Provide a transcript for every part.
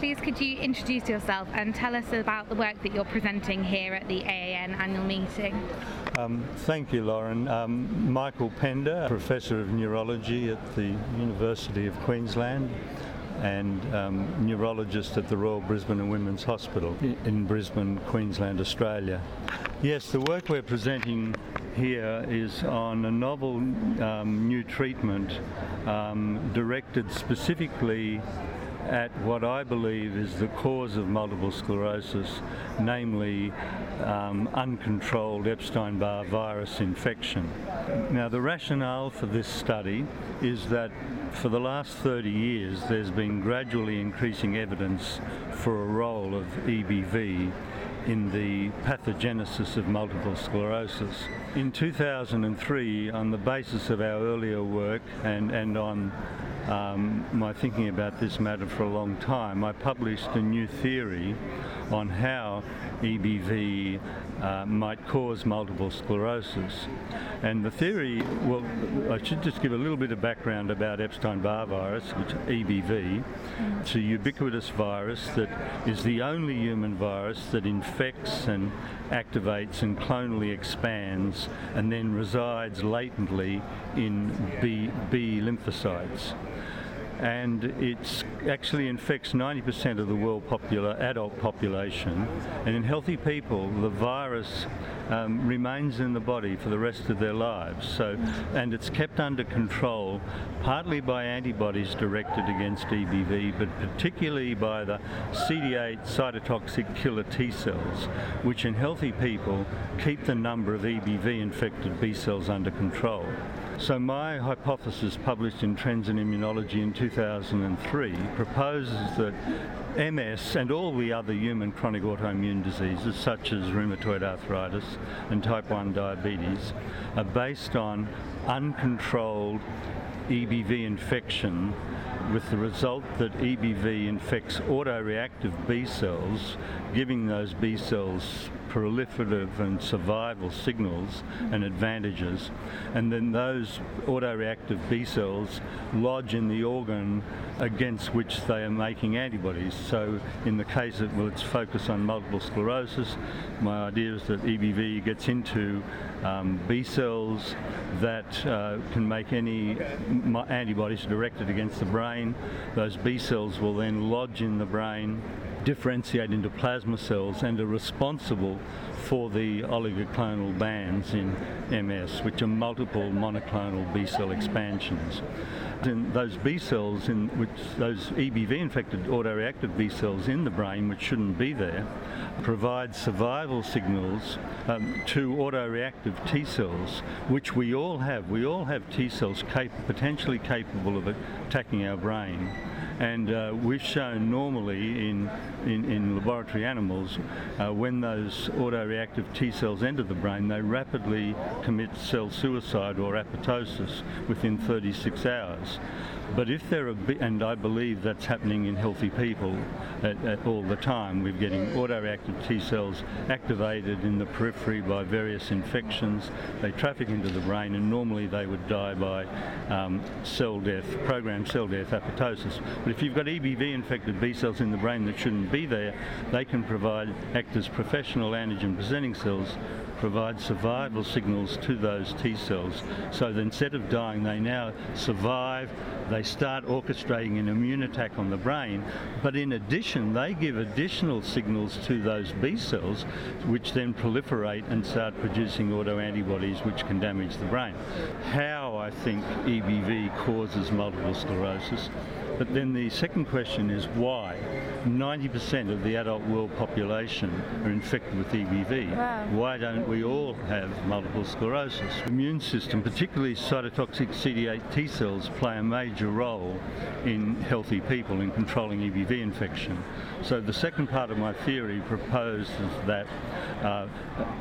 please could you introduce yourself and tell us about the work that you're presenting here at the AAN annual meeting? Um, thank you, Lauren. Um, Michael Pender, Professor of Neurology at the University of Queensland and um, neurologist at the Royal Brisbane and Women's Hospital in Brisbane, Queensland, Australia. Yes, the work we're presenting here is on a novel um, new treatment um, directed specifically at what I believe is the cause of multiple sclerosis, namely um, uncontrolled Epstein Barr virus infection. Now, the rationale for this study is that for the last 30 years there's been gradually increasing evidence for a role of EBV in the pathogenesis of multiple sclerosis. In 2003, on the basis of our earlier work and, and on um, my thinking about this matter for a long time, I published a new theory on how EBV uh, might cause multiple sclerosis. And the theory, well, I should just give a little bit of background about Epstein-Barr virus, which EBV. It's a ubiquitous virus that is the only human virus that infects and activates and clonally expands and then resides latently in B, B lymphocytes and it actually infects 90% of the world popula- adult population. And in healthy people, the virus um, remains in the body for the rest of their lives. So, and it's kept under control partly by antibodies directed against EBV, but particularly by the CD8 cytotoxic killer T cells, which in healthy people keep the number of EBV infected B cells under control. So, my hypothesis, published in Trends in Immunology in 2003, proposes that MS and all the other human chronic autoimmune diseases, such as rheumatoid arthritis and type 1 diabetes, are based on uncontrolled EBV infection with the result that EBV infects autoreactive B cells, giving those B cells proliferative and survival signals and advantages, and then those autoreactive B cells lodge in the organ against which they are making antibodies. So, in the case of well, let's focus on multiple sclerosis, my idea is that EBV gets into um, B cells that uh, can make any antibodies directed against the brain. Those B cells will then lodge in the brain differentiate into plasma cells and are responsible for the oligoclonal bands in MS, which are multiple monoclonal B cell expansions. And those B cells, in which those EBV infected autoreactive B cells in the brain, which shouldn't be there, provide survival signals um, to autoreactive T cells, which we all have. We all have T cells cap- potentially capable of attacking our brain and uh, we've shown normally in, in, in laboratory animals uh, when those autoreactive T cells enter the brain, they rapidly commit cell suicide or apoptosis within 36 hours. But if there are, and I believe that's happening in healthy people at, at all the time, we're getting autoreactive T cells activated in the periphery by various infections. They traffic into the brain, and normally they would die by um, cell death, programmed cell death, apoptosis. But if you've got EBV infected B cells in the brain that shouldn't be there, they can provide act as professional antigen presenting cells provide survival signals to those T cells so that instead of dying, they now survive, they start orchestrating an immune attack on the brain, but in addition, they give additional signals to those B cells, which then proliferate and start producing autoantibodies which can damage the brain. How I think EBV causes multiple sclerosis. But then the second question is why? 90% of the adult world population are infected with EBV. Wow. Why don't we all have multiple sclerosis? The immune system, particularly cytotoxic CD8 T cells, play a major role in healthy people in controlling EBV infection. So the second part of my theory proposes that uh,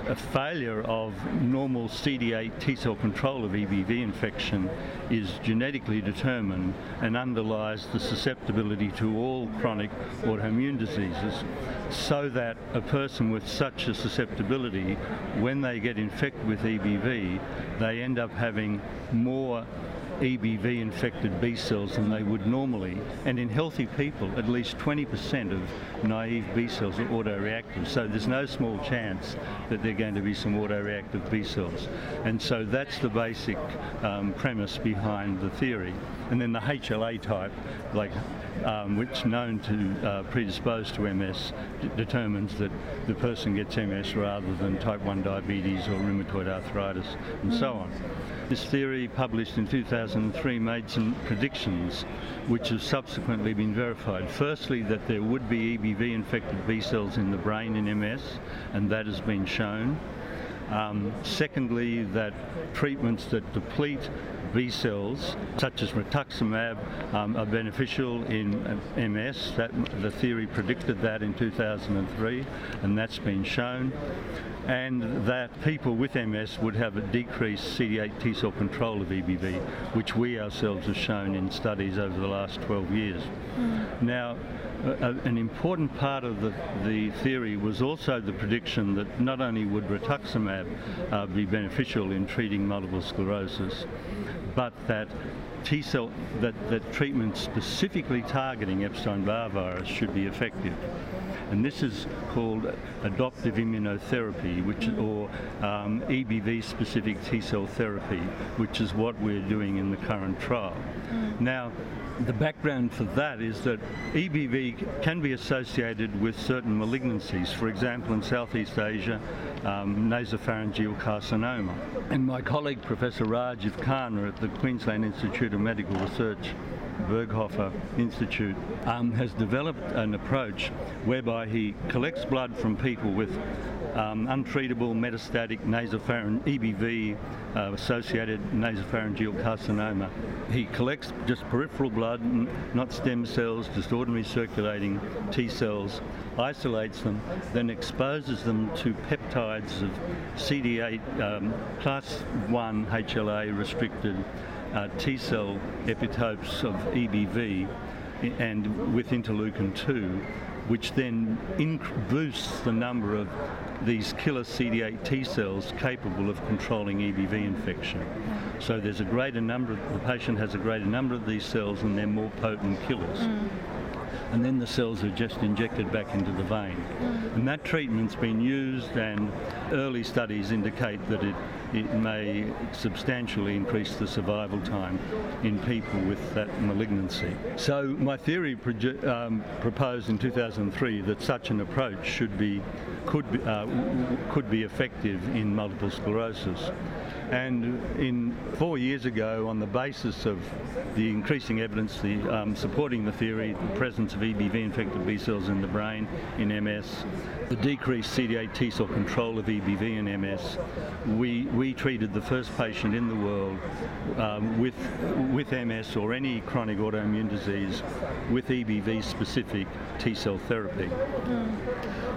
a failure of normal CD8 T cell control of EBV infection is genetically determined and underlies the susceptibility to all chronic autoimmune diseases so that a person with such a susceptibility, when they get infected with EBV, they end up having more EBV infected B cells than they would normally. And in healthy people, at least 20% of naive B cells are autoreactive. So there's no small chance that there are going to be some autoreactive B cells. And so that's the basic um, premise behind the theory. And then the HLA type, like um, which known to uh, predispose to MS, determines that the person gets MS rather than type 1 diabetes or rheumatoid arthritis and so on. This theory, published in 2003, made some predictions which have subsequently been verified. Firstly, that there would be EBV infected B cells in the brain in MS, and that has been shown. Um, secondly, that treatments that deplete B cells, such as rituximab, um, are beneficial in uh, MS. That, the theory predicted that in 2003, and that's been shown. And that people with MS would have a decreased CD8 T cell control of EBV, which we ourselves have shown in studies over the last 12 years. Now, a- an important part of the, the theory was also the prediction that not only would rituximab uh, be beneficial in treating multiple sclerosis, but that T cell that, that treatment specifically targeting Epstein-Barr virus should be effective. And this is called adoptive immunotherapy, which or um, EBV-specific T cell therapy, which is what we're doing in the current trial. Now, the background for that is that EBV can be associated with certain malignancies. For example, in Southeast Asia, um, nasopharyngeal carcinoma. And my colleague, Professor Rajiv Khanna at the Queensland Institute of Medical Research Berghofer Institute um, has developed an approach whereby he collects blood from people with um, untreatable metastatic nasopharyngeal EBV uh, associated nasopharyngeal carcinoma. He collects just peripheral blood, not stem cells, just ordinary circulating T cells, isolates them, then exposes them to peptides of CD8 um, class 1 HLA restricted uh, T cell epitopes of EBV and with interleukin 2, which then inc- boosts the number of these killer CD8 T cells capable of controlling EBV infection. So there's a greater number, of, the patient has a greater number of these cells and they're more potent killers and then the cells are just injected back into the vein. And that treatment's been used, and early studies indicate that it, it may substantially increase the survival time in people with that malignancy. So my theory um, proposed in 2003 that such an approach should be could be, uh, could be effective in multiple sclerosis. And in four years ago, on the basis of the increasing evidence the, um, supporting the theory, the presence of EBV infected B cells in the brain in MS, the decreased CD8 T cell control of EBV in MS, we, we treated the first patient in the world um, with, with MS or any chronic autoimmune disease with EBV specific T cell therapy.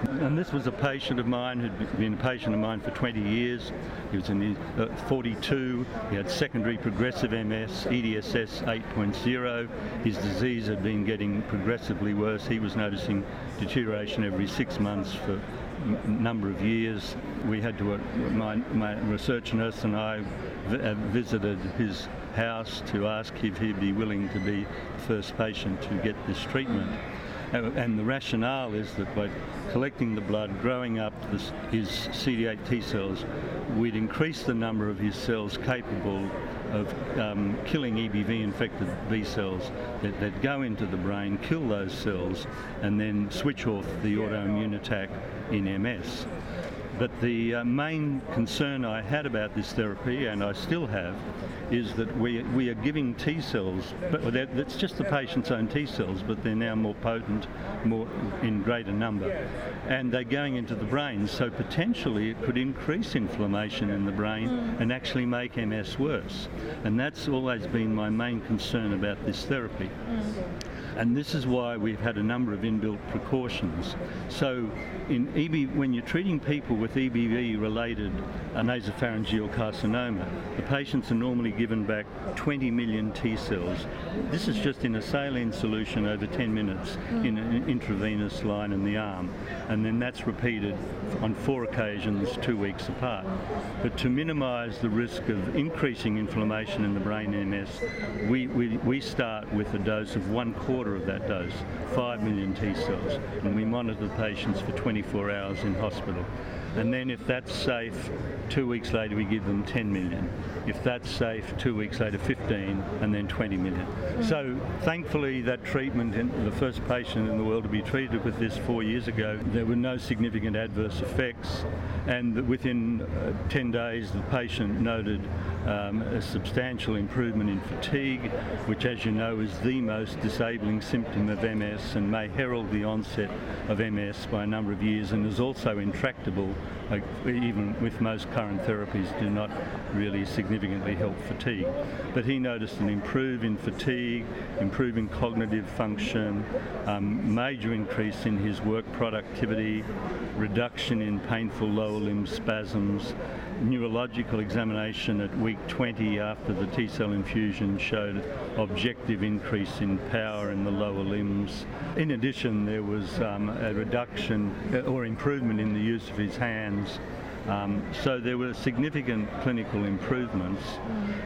And this was a patient of mine who'd been a patient of mine for 20 years. He was in his uh, 42. He had secondary progressive MS, EDSS 8.0. His disease had been getting progressively worse. He was noticing deterioration every six months for a number of years. We had to, uh, my, my research nurse and I uh, visited his house to ask if he'd be willing to be the first patient to get this treatment. And the rationale is that by collecting the blood, growing up his CD8 T cells, we'd increase the number of his cells capable of um, killing EBV infected B cells that, that go into the brain, kill those cells, and then switch off the autoimmune attack in MS. But the uh, main concern I had about this therapy, and I still have, is that we, we are giving T cells, but that's just the patient's own T cells, but they're now more potent, more in greater number, and they're going into the brain. So potentially it could increase inflammation in the brain and actually make MS worse. And that's always been my main concern about this therapy. And this is why we've had a number of inbuilt precautions. So in EB, when you're treating people with EBV-related nasopharyngeal carcinoma, the patients are normally given back 20 million T cells. This is just in a saline solution over 10 minutes hmm. in an intravenous line in the arm. And then that's repeated on four occasions, two weeks apart. But to minimise the risk of increasing inflammation in the brain MS, we, we, we start with a dose of one quarter of that dose, 5 million T cells, and we monitor the patients for 24 hours in hospital. And then if that's safe, two weeks later we give them 10 million. If that's safe, two weeks later 15 and then 20 million. Mm. So thankfully that treatment, in the first patient in the world to be treated with this four years ago, there were no significant adverse effects and within uh, 10 days the patient noted um, a substantial improvement in fatigue, which as you know is the most disabling symptom of MS and may herald the onset of MS by a number of years and is also intractable, like, even with most current therapies do not really significantly help fatigue. But he noticed an improve in fatigue, improving cognitive function, um, major increase in his work productivity, reduction in painful lower limb spasms, neurological examination at week 20 after the T cell infusion showed objective increase in power in the lower limbs. In addition, there was um, a reduction uh, or improvement in the use of his hands. Um, so there were significant clinical improvements,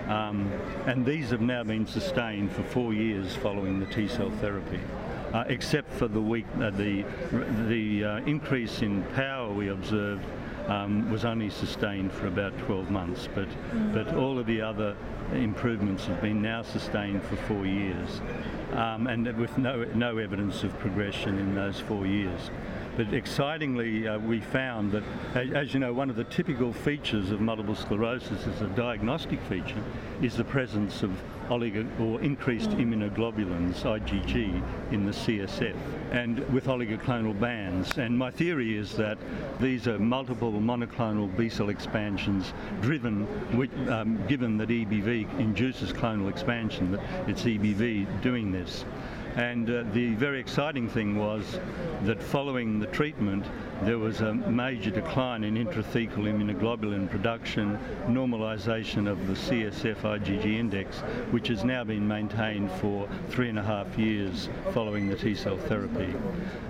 um, and these have now been sustained for four years following the T cell therapy. Uh, except for the week, uh, the the uh, increase in power we observed um, was only sustained for about 12 months, but, mm. but all of the other improvements have been now sustained for four years, um, and with no, no evidence of progression in those four years. But excitingly, uh, we found that, as you know, one of the typical features of multiple sclerosis as a diagnostic feature is the presence of oligo or increased immunoglobulins, IgG, in the CSF and with oligoclonal bands. And my theory is that these are multiple monoclonal B cell expansions driven, with, um, given that EBV induces clonal expansion, that it's EBV doing this. And uh, the very exciting thing was that following the treatment, there was a major decline in intrathecal immunoglobulin production, normalisation of the CSF IgG index, which has now been maintained for three and a half years following the T cell therapy.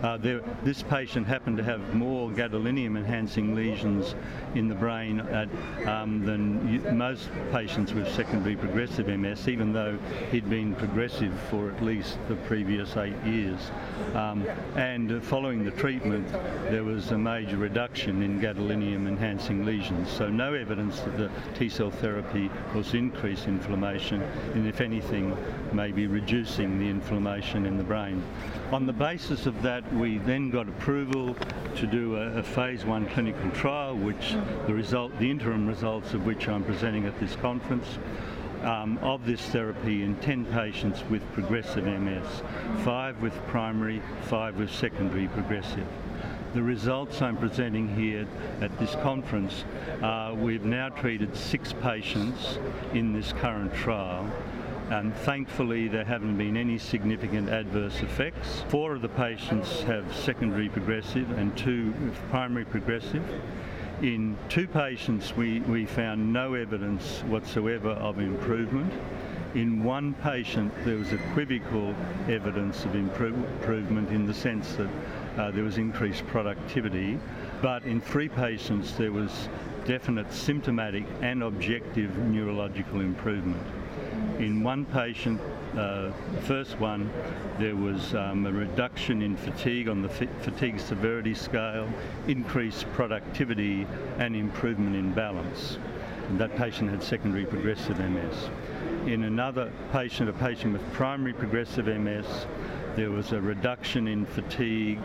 Uh, there, this patient happened to have more gadolinium enhancing lesions in the brain at, um, than most patients with secondary progressive MS, even though he'd been progressive for at least the previous eight years. Um, and following the treatment, there was was a major reduction in gadolinium enhancing lesions. So no evidence that the T cell therapy was increase inflammation and if anything may be reducing the inflammation in the brain. On the basis of that we then got approval to do a, a phase one clinical trial which the result, the interim results of which I'm presenting at this conference. Um, of this therapy in 10 patients with progressive MS, five with primary, five with secondary progressive the results I'm presenting here at this conference, uh, we've now treated six patients in this current trial and thankfully there haven't been any significant adverse effects. Four of the patients have secondary progressive and two primary progressive. In two patients we, we found no evidence whatsoever of improvement. In one patient there was equivocal evidence of improvement in the sense that uh, there was increased productivity, but in three patients there was definite symptomatic and objective neurological improvement. In one patient, uh, the first one, there was um, a reduction in fatigue on the fatigue severity scale, increased productivity, and improvement in balance. And that patient had secondary progressive MS. In another patient, a patient with primary progressive MS, there was a reduction in fatigue,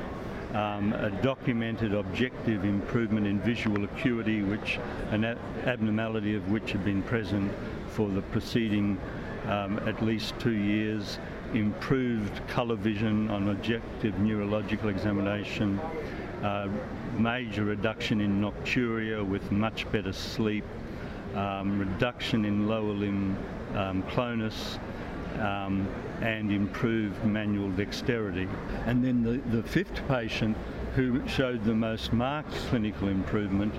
um, a documented objective improvement in visual acuity, which an abnormality of which had been present for the preceding um, at least two years, improved colour vision on objective neurological examination, uh, major reduction in nocturia with much better sleep, um, reduction in lower limb um, clonus, um, and improved manual dexterity. And then the, the fifth patient who showed the most marked clinical improvement,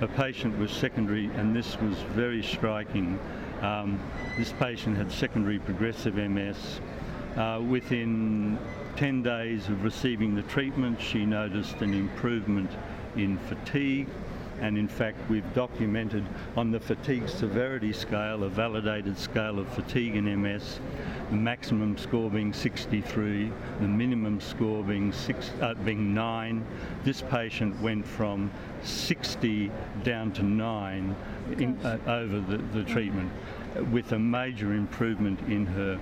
a patient with secondary, and this was very striking. Um, this patient had secondary progressive MS. Uh, within 10 days of receiving the treatment, she noticed an improvement in fatigue, and in fact we've documented on the fatigue severity scale, a validated scale of fatigue in MS, the maximum score being 63, the minimum score being, six, uh, being 9. This patient went from 60 down to 9 in, uh, over the, the treatment with a major improvement in her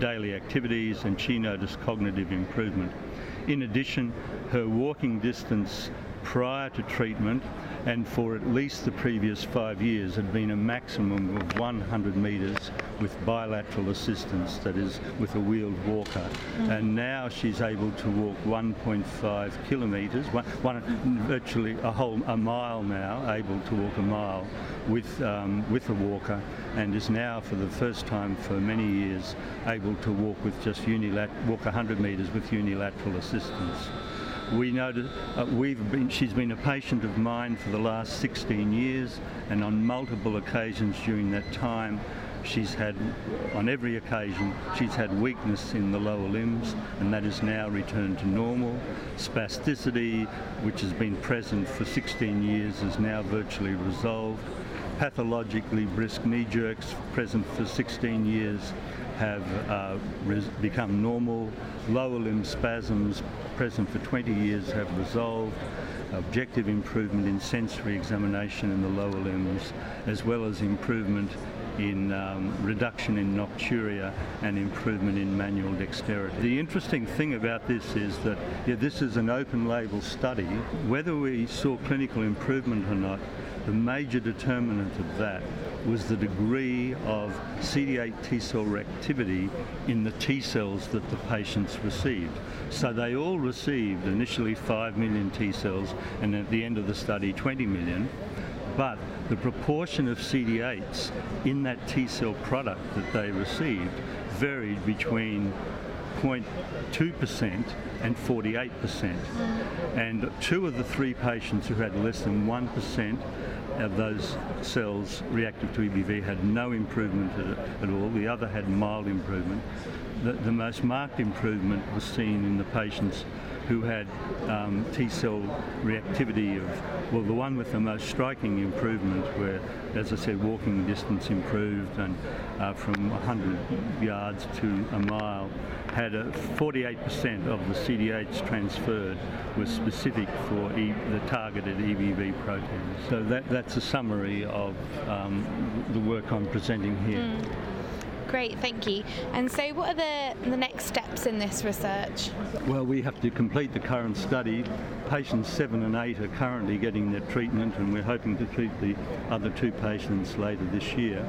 daily activities and she noticed cognitive improvement. In addition, her walking distance prior to treatment and for at least the previous five years had been a maximum of 100 metres with bilateral assistance, that is, with a wheeled walker. Mm. And now she's able to walk 1.5 kilometres, one, one, virtually a whole a mile now, able to walk a mile with um, with a walker, and is now for the first time for many years able to walk with just unilateral walk 100 metres with unilateral assistance. We that uh, we've been, she's been a patient of mine for the last 16 years, and on multiple occasions during that time, she's had, on every occasion, she's had weakness in the lower limbs, and that is now returned to normal. Spasticity, which has been present for 16 years, is now virtually resolved. Pathologically brisk knee jerks, present for 16 years, have uh, become normal. Lower limb spasms present for 20 years have resolved. Objective improvement in sensory examination in the lower limbs, as well as improvement in um, reduction in nocturia and improvement in manual dexterity. The interesting thing about this is that yeah, this is an open label study. Whether we saw clinical improvement or not, the major determinant of that was the degree of CD8 T cell reactivity in the T cells that the patients received. So they all received initially 5 million T cells and at the end of the study 20 million but the proportion of CD8s in that T cell product that they received varied between 0.2% and 48%. And two of the three patients who had less than 1% of those cells reactive to EBV had no improvement at, at all. The other had mild improvement. The, the, most marked improvement was seen in the patients who had um, T cell reactivity of, well, the one with the most striking improvement, where, as I said, walking distance improved and uh, from 100 yards to a mile, had a 48% of the CD8s transferred was specific for e- the targeted EBV proteins. So that, that's a summary of um, the work I'm presenting here. Mm. Great, thank you. And so, what are the, the next steps in this research? Well, we have to complete the current study. Patients seven and eight are currently getting their treatment, and we're hoping to treat the other two patients later this year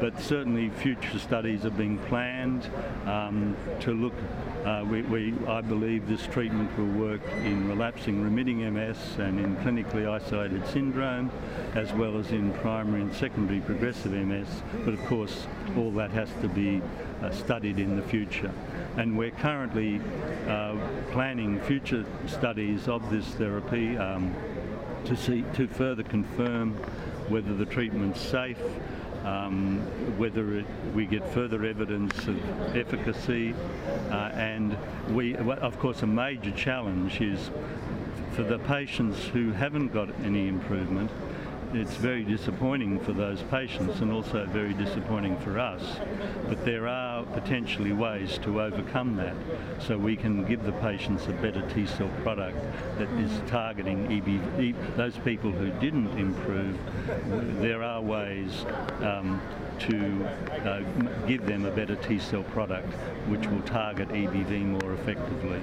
but certainly future studies are being planned um, to look. Uh, we, we, I believe this treatment will work in relapsing remitting MS and in clinically isolated syndrome, as well as in primary and secondary progressive MS. But of course, all that has to be uh, studied in the future. And we're currently uh, planning future studies of this therapy um, to see to further confirm whether the treatment's safe um, whether it, we get further evidence of efficacy, uh, and we, of course, a major challenge is for the patients who haven't got any improvement it's very disappointing for those patients and also very disappointing for us. But there are potentially ways to overcome that so we can give the patients a better T cell product that is targeting EBV. Those people who didn't improve, there are ways um, to uh, give them a better T cell product which will target EBV more effectively.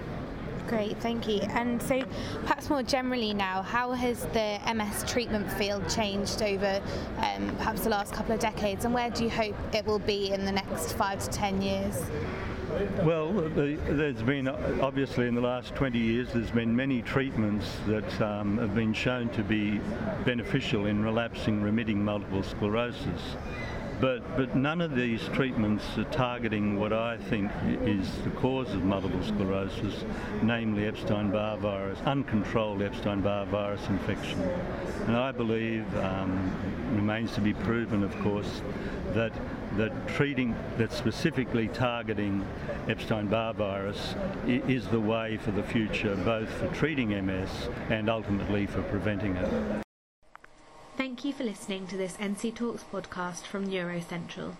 Great, thank you. And so, perhaps more generally now, how has the MS treatment field changed over um, perhaps the last couple of decades, and where do you hope it will be in the next five to ten years? Well, there's been obviously in the last 20 years, there's been many treatments that um, have been shown to be beneficial in relapsing remitting multiple sclerosis. But, but none of these treatments are targeting what I think is the cause of multiple sclerosis, namely Epstein-Barr virus, uncontrolled Epstein-Barr virus infection. And I believe, um, remains to be proven of course, that that treating, that specifically targeting Epstein-Barr virus is the way for the future, both for treating MS and ultimately for preventing it. Thank you for listening to this NC Talks podcast from NeuroCentral.